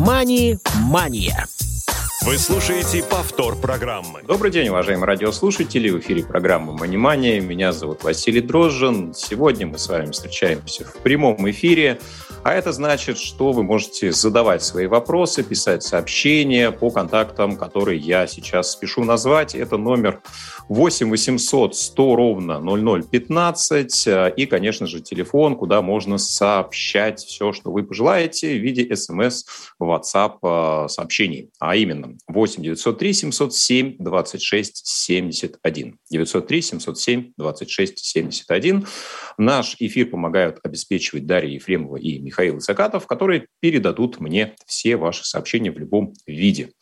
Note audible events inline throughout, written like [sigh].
«Мани-мания». Вы слушаете повтор программы. Добрый день, уважаемые радиослушатели. В эфире программа «Манимания». Меня зовут Василий Дрожжин. Сегодня мы с вами встречаемся в прямом эфире. А это значит, что вы можете задавать свои вопросы, писать сообщения по контактам, которые я сейчас спешу назвать. Это номер 8 800 100 ровно 0015 и, конечно же, телефон, куда можно сообщать все, что вы пожелаете в виде смс, WhatsApp э, сообщений. А именно 8 903 707 26 71. 903 707 26 71. Наш эфир помогают обеспечивать Дарья Ефремова и Михаил Закатов, которые передадут мне все ваши сообщения в любом виде.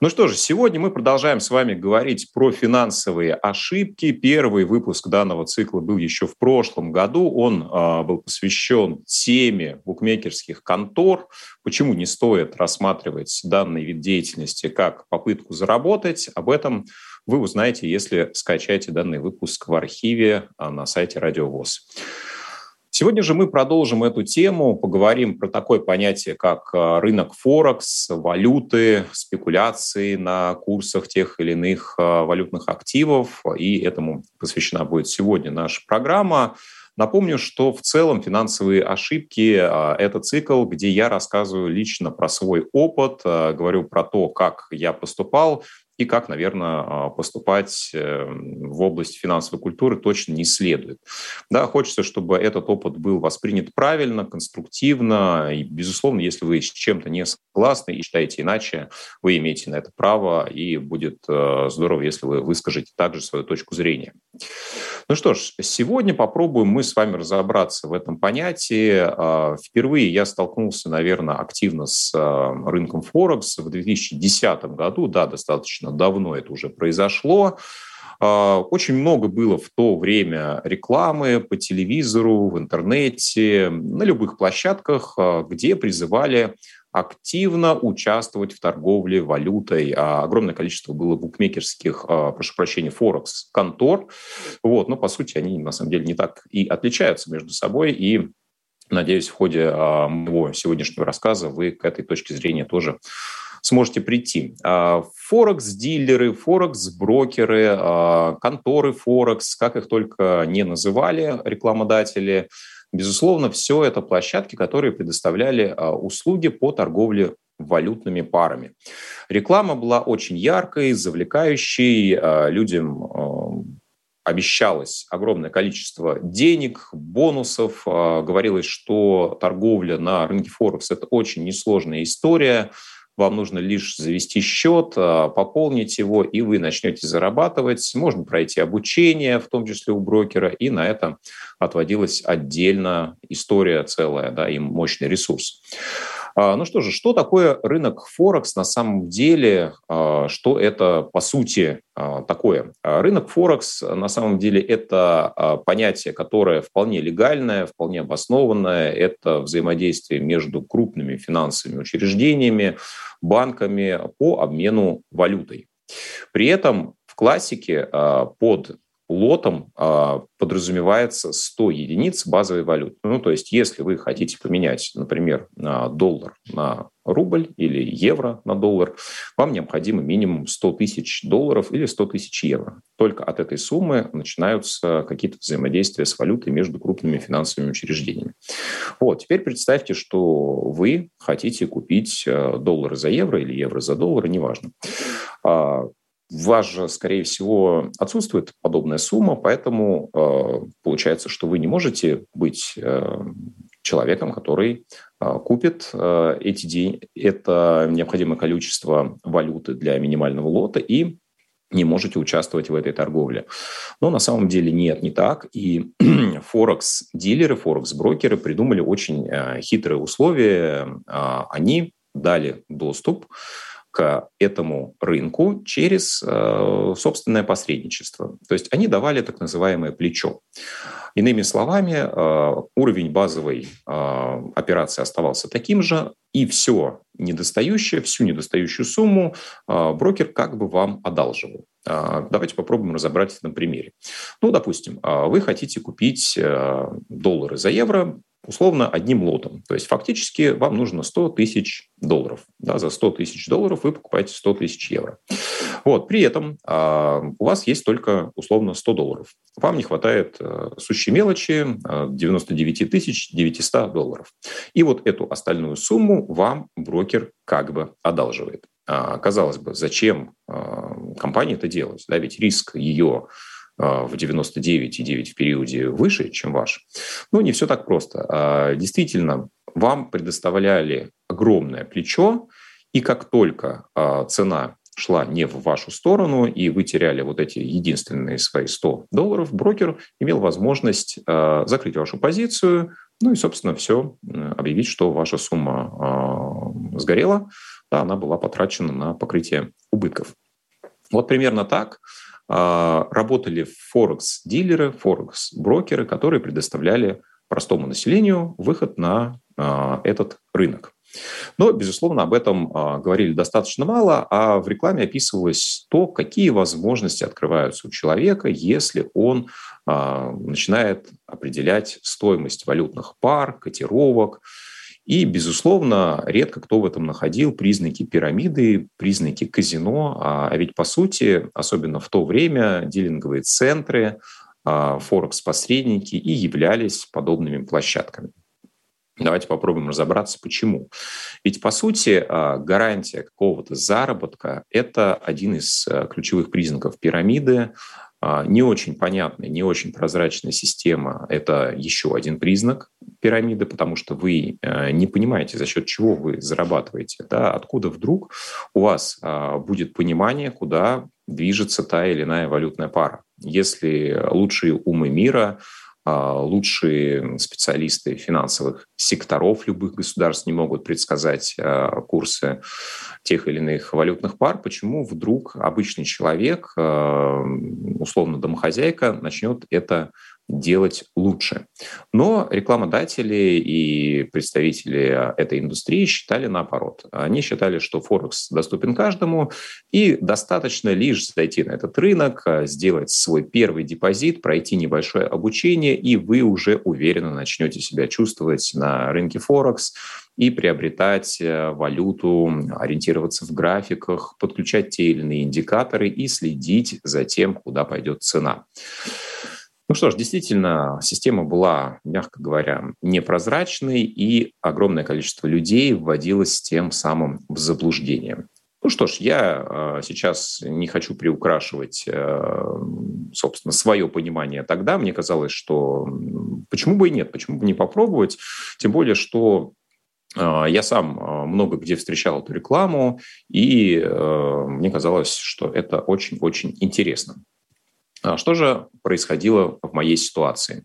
Ну что же, сегодня мы продолжаем с вами говорить про финансовые ошибки. Первый выпуск данного цикла был еще в прошлом году. Он э, был посвящен теме букмекерских контор. Почему не стоит рассматривать данный вид деятельности как попытку заработать? Об этом вы узнаете, если скачаете данный выпуск в архиве а, на сайте Радио ВОЗ. Сегодня же мы продолжим эту тему, поговорим про такое понятие, как а, рынок Форекс, валюты, спекуляции на курсах тех или иных а, валютных активов, и этому посвящена будет сегодня наша программа. Напомню, что в целом финансовые ошибки это цикл, где я рассказываю лично про свой опыт, говорю про то, как я поступал, и как, наверное, а, поступать эм, в область финансовой культуры точно не следует. Да, хочется, чтобы этот опыт был воспринят правильно, конструктивно, и, безусловно, если вы с чем-то не согласны и считаете иначе, вы имеете на это право, и будет э, здорово, если вы выскажете также свою точку зрения. Ну что ж, сегодня попробуем мы с вами разобраться в этом понятии. А, впервые я столкнулся, наверное, активно с а, рынком Форекс в 2010 году, да, достаточно достаточно давно это уже произошло. А, очень много было в то время рекламы по телевизору, в интернете, на любых площадках, а, где призывали активно участвовать в торговле валютой. А, огромное количество было букмекерских, прошу прощения, форекс контор. Вот, но по сути они на самом деле не так и отличаются между собой. И надеюсь, в ходе моего сегодняшнего рассказа вы к этой точке зрения тоже сможете прийти. А, Форекс-дилеры, форекс-брокеры, а, конторы Форекс, как их только не называли рекламодатели, безусловно, все это площадки, которые предоставляли а, услуги по торговле валютными парами. Реклама была очень яркой, завлекающей, людям обещалось огромное количество денег, бонусов. Говорилось, что торговля на рынке Форекс – это очень несложная история – вам нужно лишь завести счет, а, пополнить его, и вы начнете зарабатывать. Можно пройти обучение, в том числе у брокера, и на это отводилась отдельно история целая, да, и мощный ресурс. А, ну что же, что такое рынок Форекс на самом деле? А, что это по сути а, такое? Рынок Форекс на самом деле это понятие, которое вполне легальное, вполне обоснованное. Это взаимодействие между крупными финансовыми учреждениями, банками по обмену валютой. При этом в классике под лотом а, подразумевается 100 единиц базовой валюты. Ну, то есть, если вы хотите поменять, например, на доллар на рубль или евро на доллар, вам необходимо минимум 100 тысяч долларов или 100 тысяч евро. Только от этой суммы начинаются какие-то взаимодействия с валютой между крупными финансовыми учреждениями. Вот, теперь представьте, что вы хотите купить э, доллары за евро или евро за доллар, неважно. У вас же, скорее всего, отсутствует подобная сумма, поэтому э, получается, что вы не можете быть э, человеком, который э, купит э, эти деньги, это необходимое количество валюты для минимального лота и не можете участвовать в этой торговле. Но на самом деле нет, не так. И [clears throat] Форекс-дилеры, Форекс-брокеры придумали очень э, хитрые условия. Э, они дали доступ к этому рынку через э, собственное посредничество. То есть они давали так называемое плечо. Иными словами, э, уровень базовой э, операции оставался таким же, и все недостающее, всю недостающую сумму брокер как бы вам одалживал. Давайте попробуем разобрать это на примере. Ну, допустим, вы хотите купить доллары за евро, условно одним лотом. То есть фактически вам нужно 100 тысяч долларов. Да, за 100 тысяч долларов вы покупаете 100 тысяч евро. Вот, при этом э, у вас есть только условно 100 долларов. Вам не хватает э, сущей мелочи э, 99 тысяч 900 долларов. И вот эту остальную сумму вам брокер как бы одалживает. А, казалось бы, зачем э, компании это делать? Да, ведь риск ее в 99,9 в периоде выше, чем ваш. Ну, не все так просто. А, действительно, вам предоставляли огромное плечо, и как только а, цена шла не в вашу сторону, и вы теряли вот эти единственные свои 100 долларов, брокер имел возможность а, закрыть вашу позицию, ну и, собственно, все, объявить, что ваша сумма сгорела, да, она была потрачена на покрытие убытков. Вот примерно так а, работали форекс-дилеры, форекс-брокеры, которые предоставляли простому населению выход на а, этот рынок. Но, безусловно, об этом а, говорили достаточно мало, а в рекламе описывалось то, какие возможности открываются у человека, если он начинает определять стоимость валютных пар, котировок, и, безусловно, редко кто в этом находил признаки пирамиды, признаки казино. А, а ведь, по сути, особенно в то время, дилинговые центры, а, форекс-посредники и являлись подобными площадками. Давайте попробуем разобраться, почему. Ведь, по сути, а, гарантия какого-то заработка – это один из ключевых признаков пирамиды. Не очень понятная, не очень прозрачная система – это еще один признак пирамиды, потому что вы э, не понимаете, за счет чего вы зарабатываете, да, откуда вдруг у вас а, будет понимание, куда движется та или иная валютная пара. Если лучшие умы мира, а, лучшие специалисты финансовых секторов любых государств не могут предсказать а, курсы тех или иных валютных пар, почему вдруг обычный человек, условно домохозяйка, начнет это делать лучше. Но рекламодатели и представители этой индустрии считали наоборот. Они считали, что Форекс доступен каждому, и достаточно лишь зайти на этот рынок, сделать свой первый депозит, пройти небольшое обучение, и вы уже уверенно начнете себя чувствовать на рынке Форекс, и приобретать э, валюту, ориентироваться в графиках, подключать те или иные индикаторы и следить за тем, куда пойдет цена. Ну что ж, действительно, система была, мягко говоря, непрозрачной, и огромное количество людей вводилось тем самым в заблуждение. Ну что ж, я э, сейчас не хочу приукрашивать, э, собственно, свое понимание тогда. Мне казалось, что почему бы и нет, почему бы не попробовать, тем более, что э, я сам много где встречал эту рекламу, и мне казалось, что это очень-очень интересно. А что же происходило в моей ситуации?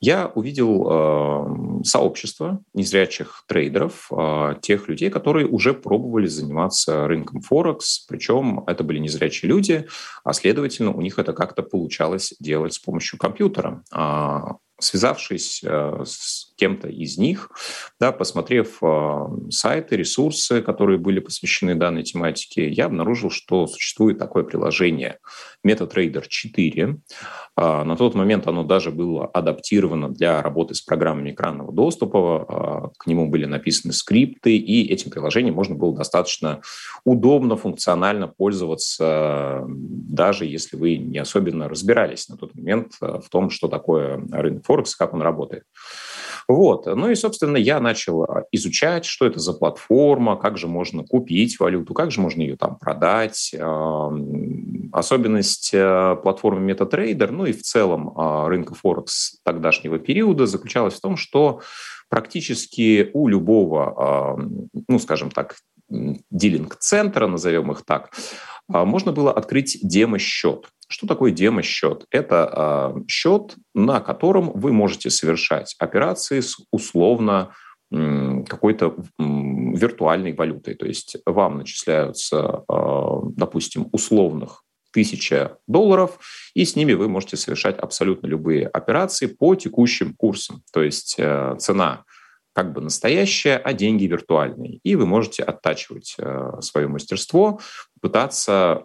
Я увидел э, сообщество незрячих трейдеров, э, тех людей, которые уже пробовали заниматься рынком Форекс, причем это были незрячие люди, а следовательно у них это как-то получалось делать с помощью компьютера. Э, связавшись э, с кем-то из них, да, посмотрев э, сайты, ресурсы, которые были посвящены данной тематике, я обнаружил, что существует такое приложение MetaTrader 4. А, на тот момент оно даже было адаптировано для работы с программами экранного доступа, а, к нему были написаны скрипты, и этим приложением можно было достаточно удобно, функционально пользоваться, даже если вы не особенно разбирались на тот момент в том, что такое рынок Форекс, как он работает. Вот. Ну и, собственно, я начал а, изучать, что это за платформа, как же можно купить валюту, как же можно ее там продать. Особенность э, платформы MetaTrader, ну и в целом а, рынка Форекс тогдашнего периода заключалась в том, что практически у любого, ну, скажем так, дилинг-центра, назовем их так, а, можно было открыть демо-счет. Что такое демо-счет? Это э, счет, на котором вы можете совершать операции с условно какой-то виртуальной валютой. То есть вам начисляются, допустим, условных тысяча долларов, и с ними вы можете совершать абсолютно любые операции по текущим курсам. То есть э, цена как бы настоящая, а деньги виртуальные. И вы можете оттачивать э, свое мастерство, пытаться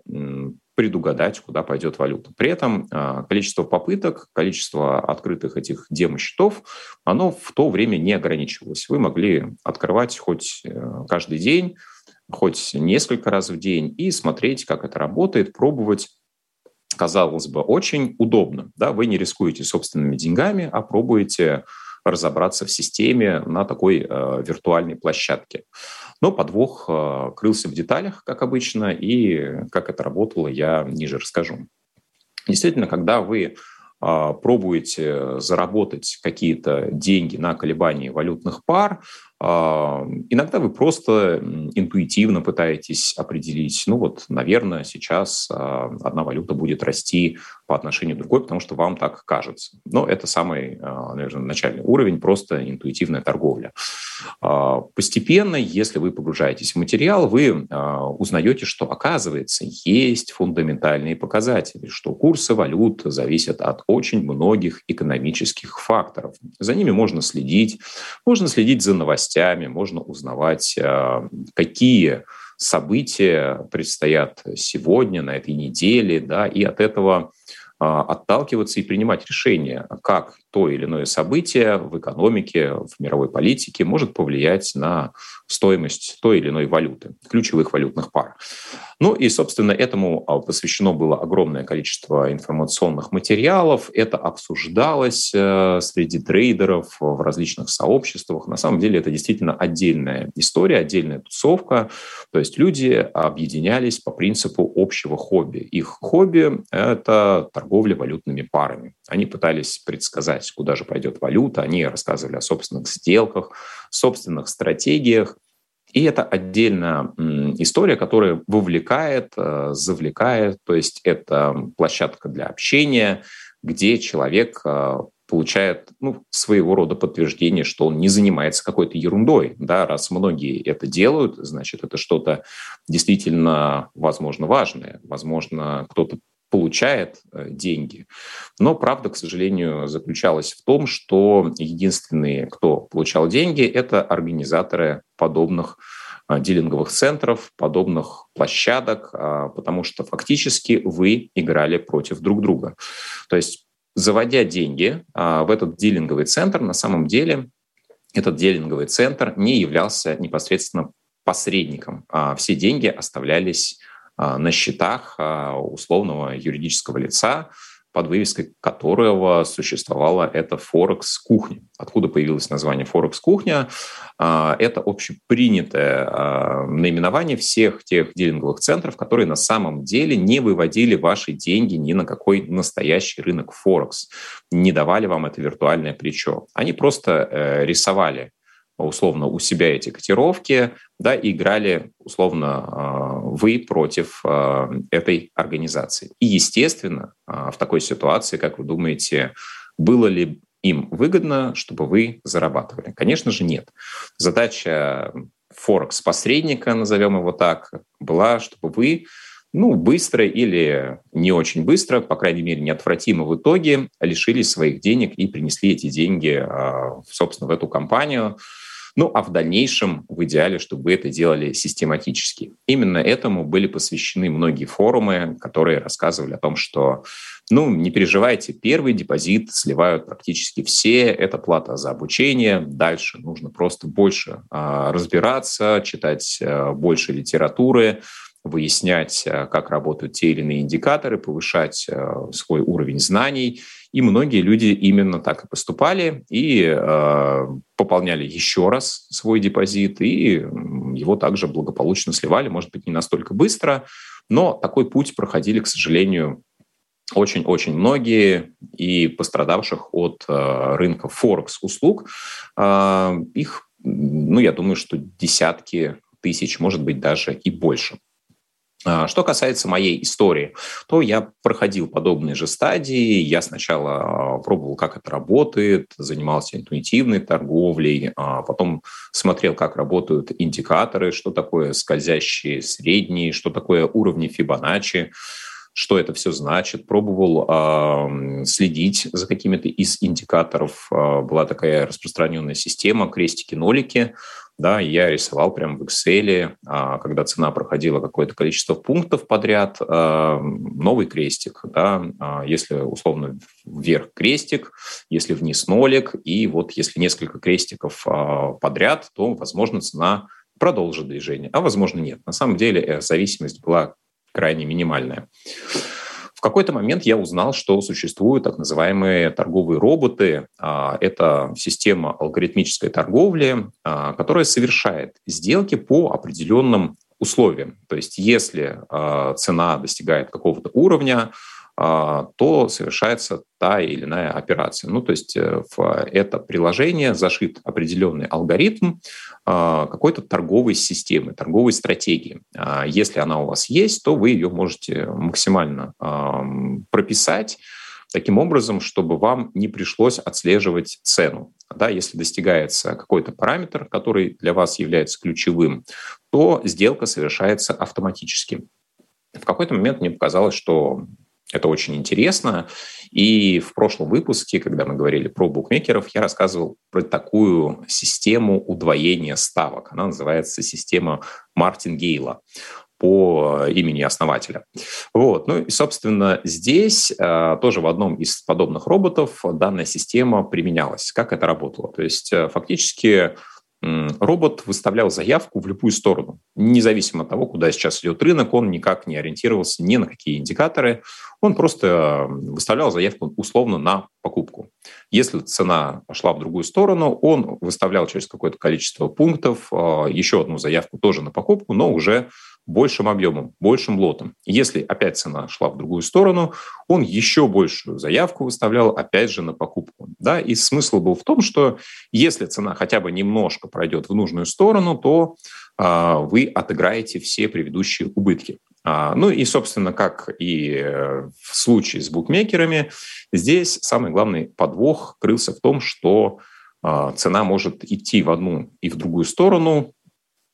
предугадать, куда пойдет валюта. При этом а, количество попыток, количество открытых этих демо-счетов, оно в то время не ограничивалось. Вы могли открывать хоть э, каждый день, хоть несколько раз в день и смотреть, как это работает, пробовать. Казалось бы, очень удобно. Да? Вы не рискуете собственными деньгами, а пробуете разобраться в системе на такой э, виртуальной площадке. Но подвох э, крылся в деталях, как обычно, и как это работало, я ниже расскажу. Действительно, когда вы э, пробуете заработать какие-то деньги на колебании валютных пар, иногда вы просто интуитивно пытаетесь определить, ну вот, наверное, сейчас а, одна валюта будет расти по отношению к другой, потому что вам так кажется. Но это самый, а, наверное, начальный уровень, просто интуитивная торговля. Постепенно, если вы погружаетесь в материал, вы узнаете, что, оказывается, есть фундаментальные показатели, что курсы валют зависят от очень многих экономических факторов. За ними можно следить, можно следить за новостями, новостями, можно узнавать, а, какие события предстоят сегодня, на этой неделе, да, и от этого а, отталкиваться и принимать решения, как то или иное событие в экономике, в мировой политике может повлиять на стоимость той или иной валюты, ключевых валютных пар. Ну и, собственно, этому а, посвящено было огромное количество информационных материалов. Это обсуждалось э, среди трейдеров в различных сообществах. На самом деле это действительно отдельная история, отдельная тусовка. То есть люди объединялись по принципу общего хобби. Их хобби – это торговля валютными парами. Они пытались предсказать знать, куда же пойдет валюта. Они рассказывали о собственных сделках, собственных стратегиях. И это отдельная история, которая вовлекает, э, завлекает. То есть это площадка для общения, где человек э, получает ну, своего рода подтверждение, что он не занимается какой-то ерундой. Да? Раз многие это делают, значит, это что-то действительно, возможно, важное. Возможно, кто-то получает э, деньги. Но правда, к сожалению, заключалась в том, что единственные, кто получал деньги, это организаторы подобных э, дилинговых центров, подобных площадок, а, потому что фактически вы играли против друг друга. То есть, заводя деньги а, в этот дилинговый центр, на самом деле этот дилинговый центр не являлся непосредственно посредником. А все деньги оставлялись на счетах а, условного юридического лица, под вывеской которого существовала эта Форекс кухня. Откуда появилось название Форекс кухня? А, это общепринятое наименование всех тех дилинговых центров, которые на самом деле не выводили ваши деньги ни на какой настоящий рынок Форекс, не давали вам это виртуальное плечо. Они просто э, рисовали условно у себя эти котировки, да, и играли условно а, вы против а, этой организации. И, естественно, а, в такой ситуации, как вы думаете, было ли им выгодно, чтобы вы зарабатывали? Конечно же, нет. Задача Форекс-посредника, назовем его так, была, чтобы вы ну, быстро или не очень быстро, по крайней мере, неотвратимо в итоге лишились своих денег и принесли эти деньги, собственно, в эту компанию, ну, а в дальнейшем, в идеале, чтобы это делали систематически. Именно этому были посвящены многие форумы, которые рассказывали о том, что, ну, не переживайте, первый депозит сливают практически все, это плата за обучение, дальше нужно просто больше а, разбираться, читать а, больше литературы, выяснять, а, как работают те или иные индикаторы, повышать а, свой уровень знаний. И многие люди именно так и поступали и э, пополняли еще раз свой депозит, и его также благополучно сливали, может быть, не настолько быстро, но такой путь проходили, к сожалению, очень-очень многие, и пострадавших от э, рынка Форекс услуг, э, их, ну, я думаю, что десятки тысяч, может быть, даже и больше. А, что касается моей истории, то я проходил подобные же стадии. Я сначала а, пробовал, как это работает, занимался интуитивной торговлей, а потом смотрел, как работают индикаторы, что такое скользящие средние, что такое уровни Фибоначчи, что это все значит. Пробовал следить за какими-то из индикаторов. Была такая распространенная система крестики-нолики. Да, я рисовал прямо в Excel, а, когда цена проходила какое-то количество пунктов подряд, а, новый крестик, да, а, если условно вверх крестик, если вниз нолик, и вот если несколько крестиков подряд, то, возможно, цена продолжит движение, а возможно нет. На самом деле э, зависимость была крайне минимальная какой-то момент я узнал, что существуют так называемые торговые роботы. А, это система алгоритмической торговли, а, которая совершает сделки по определенным условиям. То есть если а, цена достигает какого-то уровня, то совершается та или иная операция. Ну, то есть э, в это приложение зашит определенный алгоритм а, какой-то торговой системы, торговой стратегии. А, если она у вас есть, то вы ее можете максимально прописать таким образом, чтобы вам не пришлось отслеживать цену. Да, если достигается какой-то параметр, который для вас является ключевым, то сделка совершается автоматически. В какой-то момент мне показалось, что это очень интересно. И в прошлом выпуске, когда мы говорили про букмекеров, я рассказывал про такую систему удвоения ставок. Она называется система Мартингейла по имени основателя. Вот. Ну и, собственно, здесь э, тоже в одном из подобных роботов данная система применялась. Как это работало? То есть э, фактически робот выставлял заявку в любую сторону. Независимо от того, куда сейчас идет рынок, он никак не ориентировался ни на какие индикаторы. Он просто выставлял заявку условно на покупку. Если цена пошла в другую сторону, он выставлял через какое-то количество пунктов а, еще одну заявку тоже на покупку, но уже большим объемом, большим лотом. Если опять цена шла в другую сторону, он еще большую заявку выставлял опять же на покупку. Да? И смысл был в том, что если цена хотя бы немножко пройдет в нужную сторону, то а, вы отыграете все предыдущие убытки. А, ну и, собственно, как и э, в случае с букмекерами, здесь самый главный подвох крылся в том, что а, цена может идти в одну и в другую сторону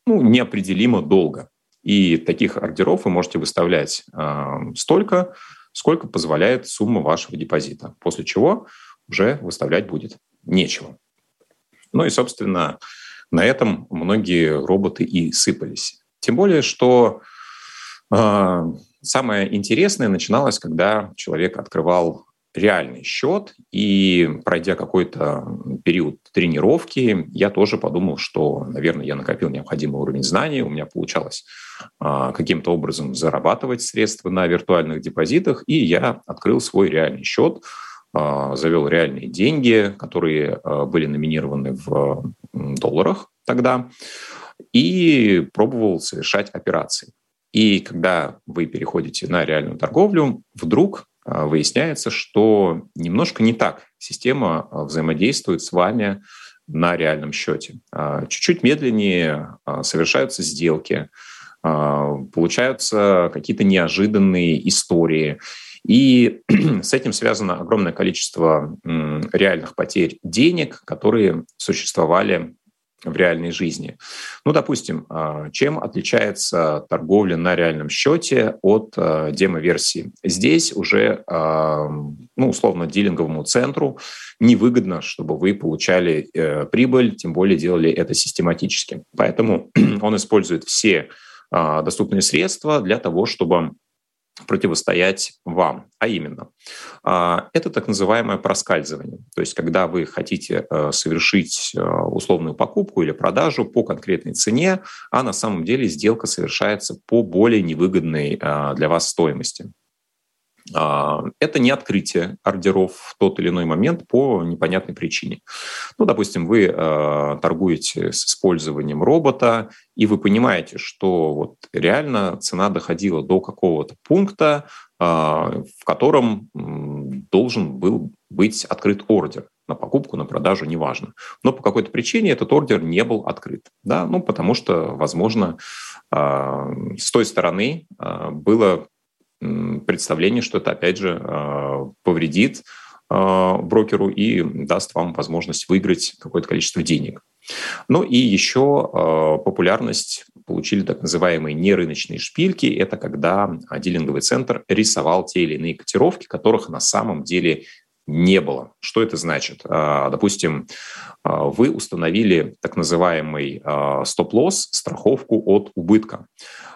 ну, неопределимо долго. И таких ордеров вы можете выставлять э, столько, сколько позволяет сумма вашего депозита, после чего уже выставлять будет нечего. Ну и, собственно, на этом многие роботы и сыпались. Тем более, что э, самое интересное начиналось, когда человек открывал реальный счет, и пройдя какой-то период тренировки, я тоже подумал, что, наверное, я накопил необходимый уровень знаний, у меня получалось а, каким-то образом зарабатывать средства на виртуальных депозитах, и я открыл свой реальный счет, а, завел реальные деньги, которые а, были номинированы в долларах тогда, и пробовал совершать операции. И когда вы переходите на реальную торговлю, вдруг выясняется, что немножко не так система а, взаимодействует с вами на реальном счете. А, чуть-чуть медленнее совершаются сделки, получаются какие-то неожиданные истории. И [clears throat] с этим связано огромное количество реальных потерь денег, которые существовали в реальной жизни. Ну, допустим, а, чем отличается торговля на реальном счете от а, демо-версии? Здесь уже, а, ну, условно, дилинговому центру невыгодно, чтобы вы получали э, прибыль, тем более делали это систематически. Поэтому [clears throat] он использует все доступные средства для того, чтобы противостоять вам. А именно, а, это так называемое проскальзывание. То есть, когда вы хотите э, совершить э, условную покупку или продажу по конкретной цене, а на самом деле сделка совершается по более невыгодной э, для вас стоимости. А, это не открытие ордеров в тот или иной момент по непонятной причине. Ну, допустим, вы э, торгуете с использованием робота, и вы понимаете, что вот реально цена доходила до какого-то пункта, э, в котором должен был быть открыт ордер на покупку, на продажу, неважно. Но по какой-то причине этот ордер не был открыт. Да? Ну, потому что, возможно, с той стороны было представление, что это, опять же, а, повредит а, брокеру и даст вам возможность выиграть какое-то количество денег. Ну и еще а, популярность получили так называемые нерыночные шпильки. Это когда дилинговый центр рисовал те или иные котировки, которых на самом деле не было. Что это значит? А, допустим, а, вы установили так называемый а, стоп-лосс, страховку от убытка.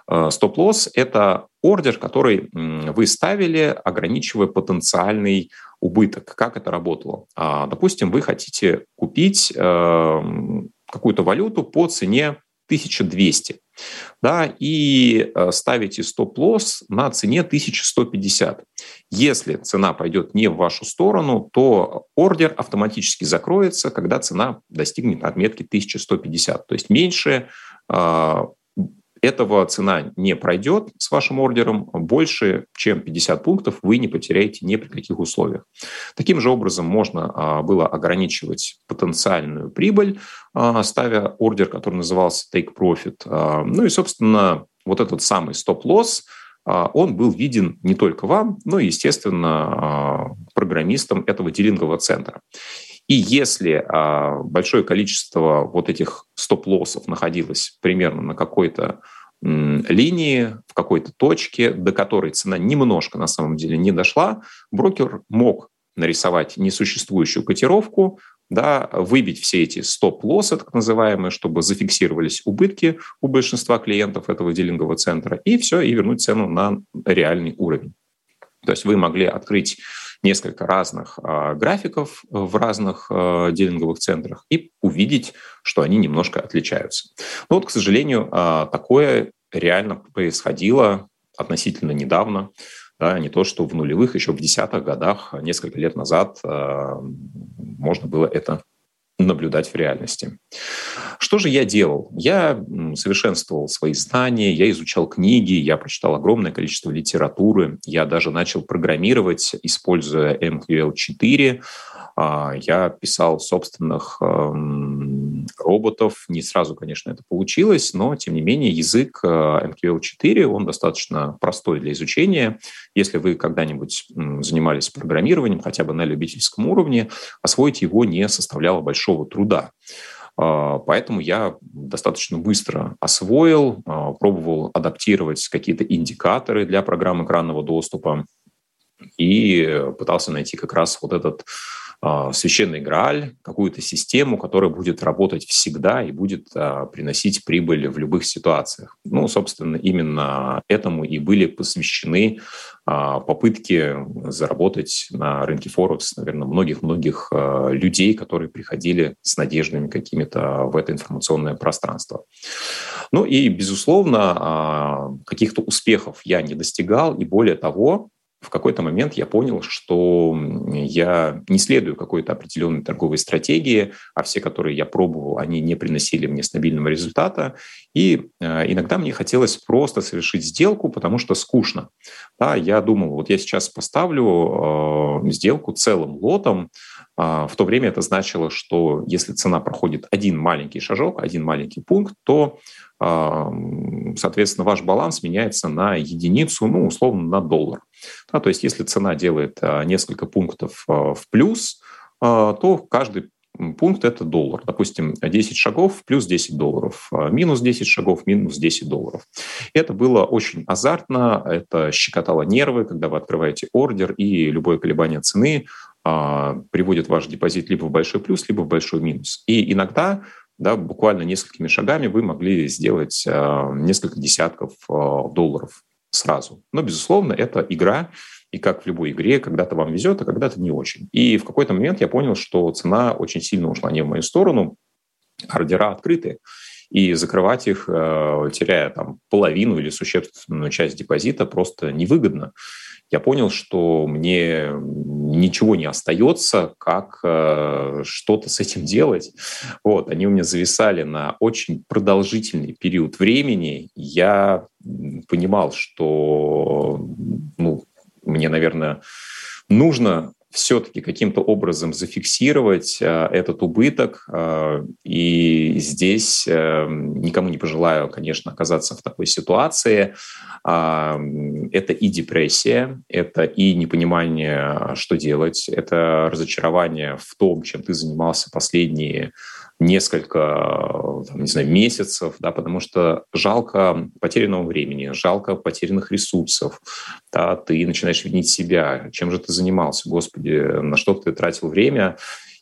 Стоп-лосс – это ордер, который вы ставили, ограничивая потенциальный убыток. Как это работало? Допустим, вы хотите купить какую-то валюту по цене 1200 да, и э, ставите стоп-лосс на цене 1150. Если цена пойдет не в вашу сторону, то ордер автоматически закроется, когда цена достигнет отметки 1150. То есть меньше э, этого цена не пройдет с вашим ордером, больше, чем 50 пунктов вы не потеряете ни при каких условиях. Таким же образом можно а, было ограничивать потенциальную прибыль, а, ставя ордер, который назывался Take Profit. А, ну и, собственно, вот этот самый стоп-лосс, он был виден не только вам, но и, естественно, программистам этого дилингового центра. И если а, большое количество вот этих стоп-лоссов находилось примерно на какой-то линии, в какой-то точке, до которой цена немножко на самом деле не дошла, брокер мог нарисовать несуществующую котировку, да, выбить все эти стоп-лоссы, так называемые, чтобы зафиксировались убытки у большинства клиентов этого дилингового центра, и все, и вернуть цену на реальный уровень. То есть вы могли открыть несколько разных э, графиков в разных э, дилинговых центрах и увидеть, что они немножко отличаются. Но вот, к сожалению, э, такое реально происходило относительно недавно. Да, не то, что в нулевых, еще в десятых годах, несколько лет назад э, можно было это наблюдать в реальности. Что же я делал? Я совершенствовал свои знания, я изучал книги, я прочитал огромное количество литературы, я даже начал программировать, используя MQL4, а, я писал собственных эм, роботов. Не сразу, конечно, это получилось, но, тем не менее, язык э, MQL4, он достаточно простой для изучения. Если вы когда-нибудь занимались программированием, хотя бы на любительском уровне, освоить его не составляло большого труда. А, поэтому я достаточно быстро освоил, а, пробовал адаптировать какие-то индикаторы для программ экранного доступа и пытался найти как раз вот этот священный Грааль, какую-то систему, которая будет работать всегда и будет а, приносить прибыль в любых ситуациях. Ну, собственно, именно этому и были посвящены а, попытки заработать на рынке Форекс, наверное, многих-многих людей, которые приходили с надеждами какими-то в это информационное пространство. Ну и, безусловно, каких-то успехов я не достигал, и более того, в какой-то момент я понял, что я не следую какой-то определенной торговой стратегии, а все, которые я пробовал, они не приносили мне стабильного результата. И э, иногда мне хотелось просто совершить сделку, потому что скучно. Да, я думал, вот я сейчас поставлю э, сделку целым лотом. Э, в то время это значило, что если цена проходит один маленький шажок, один маленький пункт, то соответственно, ваш баланс меняется на единицу, ну, условно, на доллар. Да, то есть если цена делает а, несколько пунктов а, в плюс, а, то каждый пункт – это доллар. Допустим, 10 шагов плюс 10 долларов, минус 10 шагов минус 10 долларов. Это было очень азартно, это щекотало нервы, когда вы открываете ордер, и любое колебание цены приводит ваш депозит либо в большой плюс, либо в большой минус. И иногда да, буквально несколькими шагами вы могли сделать несколько десятков долларов сразу. Но, безусловно, это игра, и как в любой игре, когда-то вам везет, а когда-то не очень. И в какой-то момент я понял, что цена очень сильно ушла не в мою сторону, ордера открыты, и закрывать их, теряя там половину или существенную часть депозита, просто невыгодно я понял, что мне ничего не остается, как э, что-то с этим делать. Вот, они у меня зависали на очень продолжительный период времени. Я понимал, что ну, мне, наверное, нужно все-таки каким-то образом зафиксировать э, этот убыток. Э, и здесь э, никому не пожелаю, конечно, оказаться в такой ситуации. Это и депрессия, это и непонимание, что делать, это разочарование в том, чем ты занимался последние несколько, там, не знаю, месяцев, да, потому что жалко потерянного времени, жалко потерянных ресурсов, да, ты начинаешь винить себя, чем же ты занимался, господи, на что ты тратил время,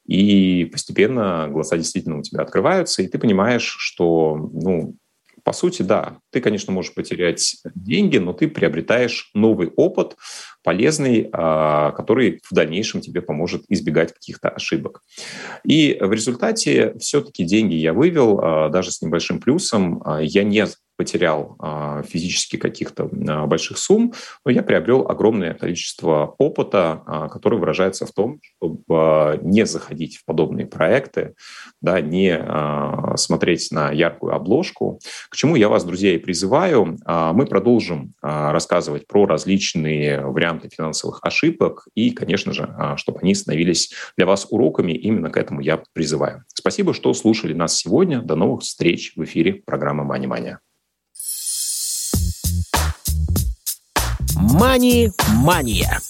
и постепенно глаза действительно у тебя открываются, и ты понимаешь, что, ну, по сути, да, ты, конечно, можешь потерять деньги, но ты приобретаешь новый опыт, полезный, а, который в дальнейшем тебе поможет избегать каких-то ошибок. И в результате все-таки деньги я вывел, а, даже с небольшим плюсом. А, я не потерял а, физически каких-то а, больших сумм, но я приобрел огромное количество опыта, а, который выражается в том, чтобы не заходить в подобные проекты, да, не смотреть на яркую обложку. К чему я вас, друзья, и призываю. Мы продолжим рассказывать про различные варианты финансовых ошибок и, конечно же, чтобы они становились для вас уроками. Именно к этому я призываю. Спасибо, что слушали нас сегодня. До новых встреч в эфире программы «Мани-мания». Мани-мания.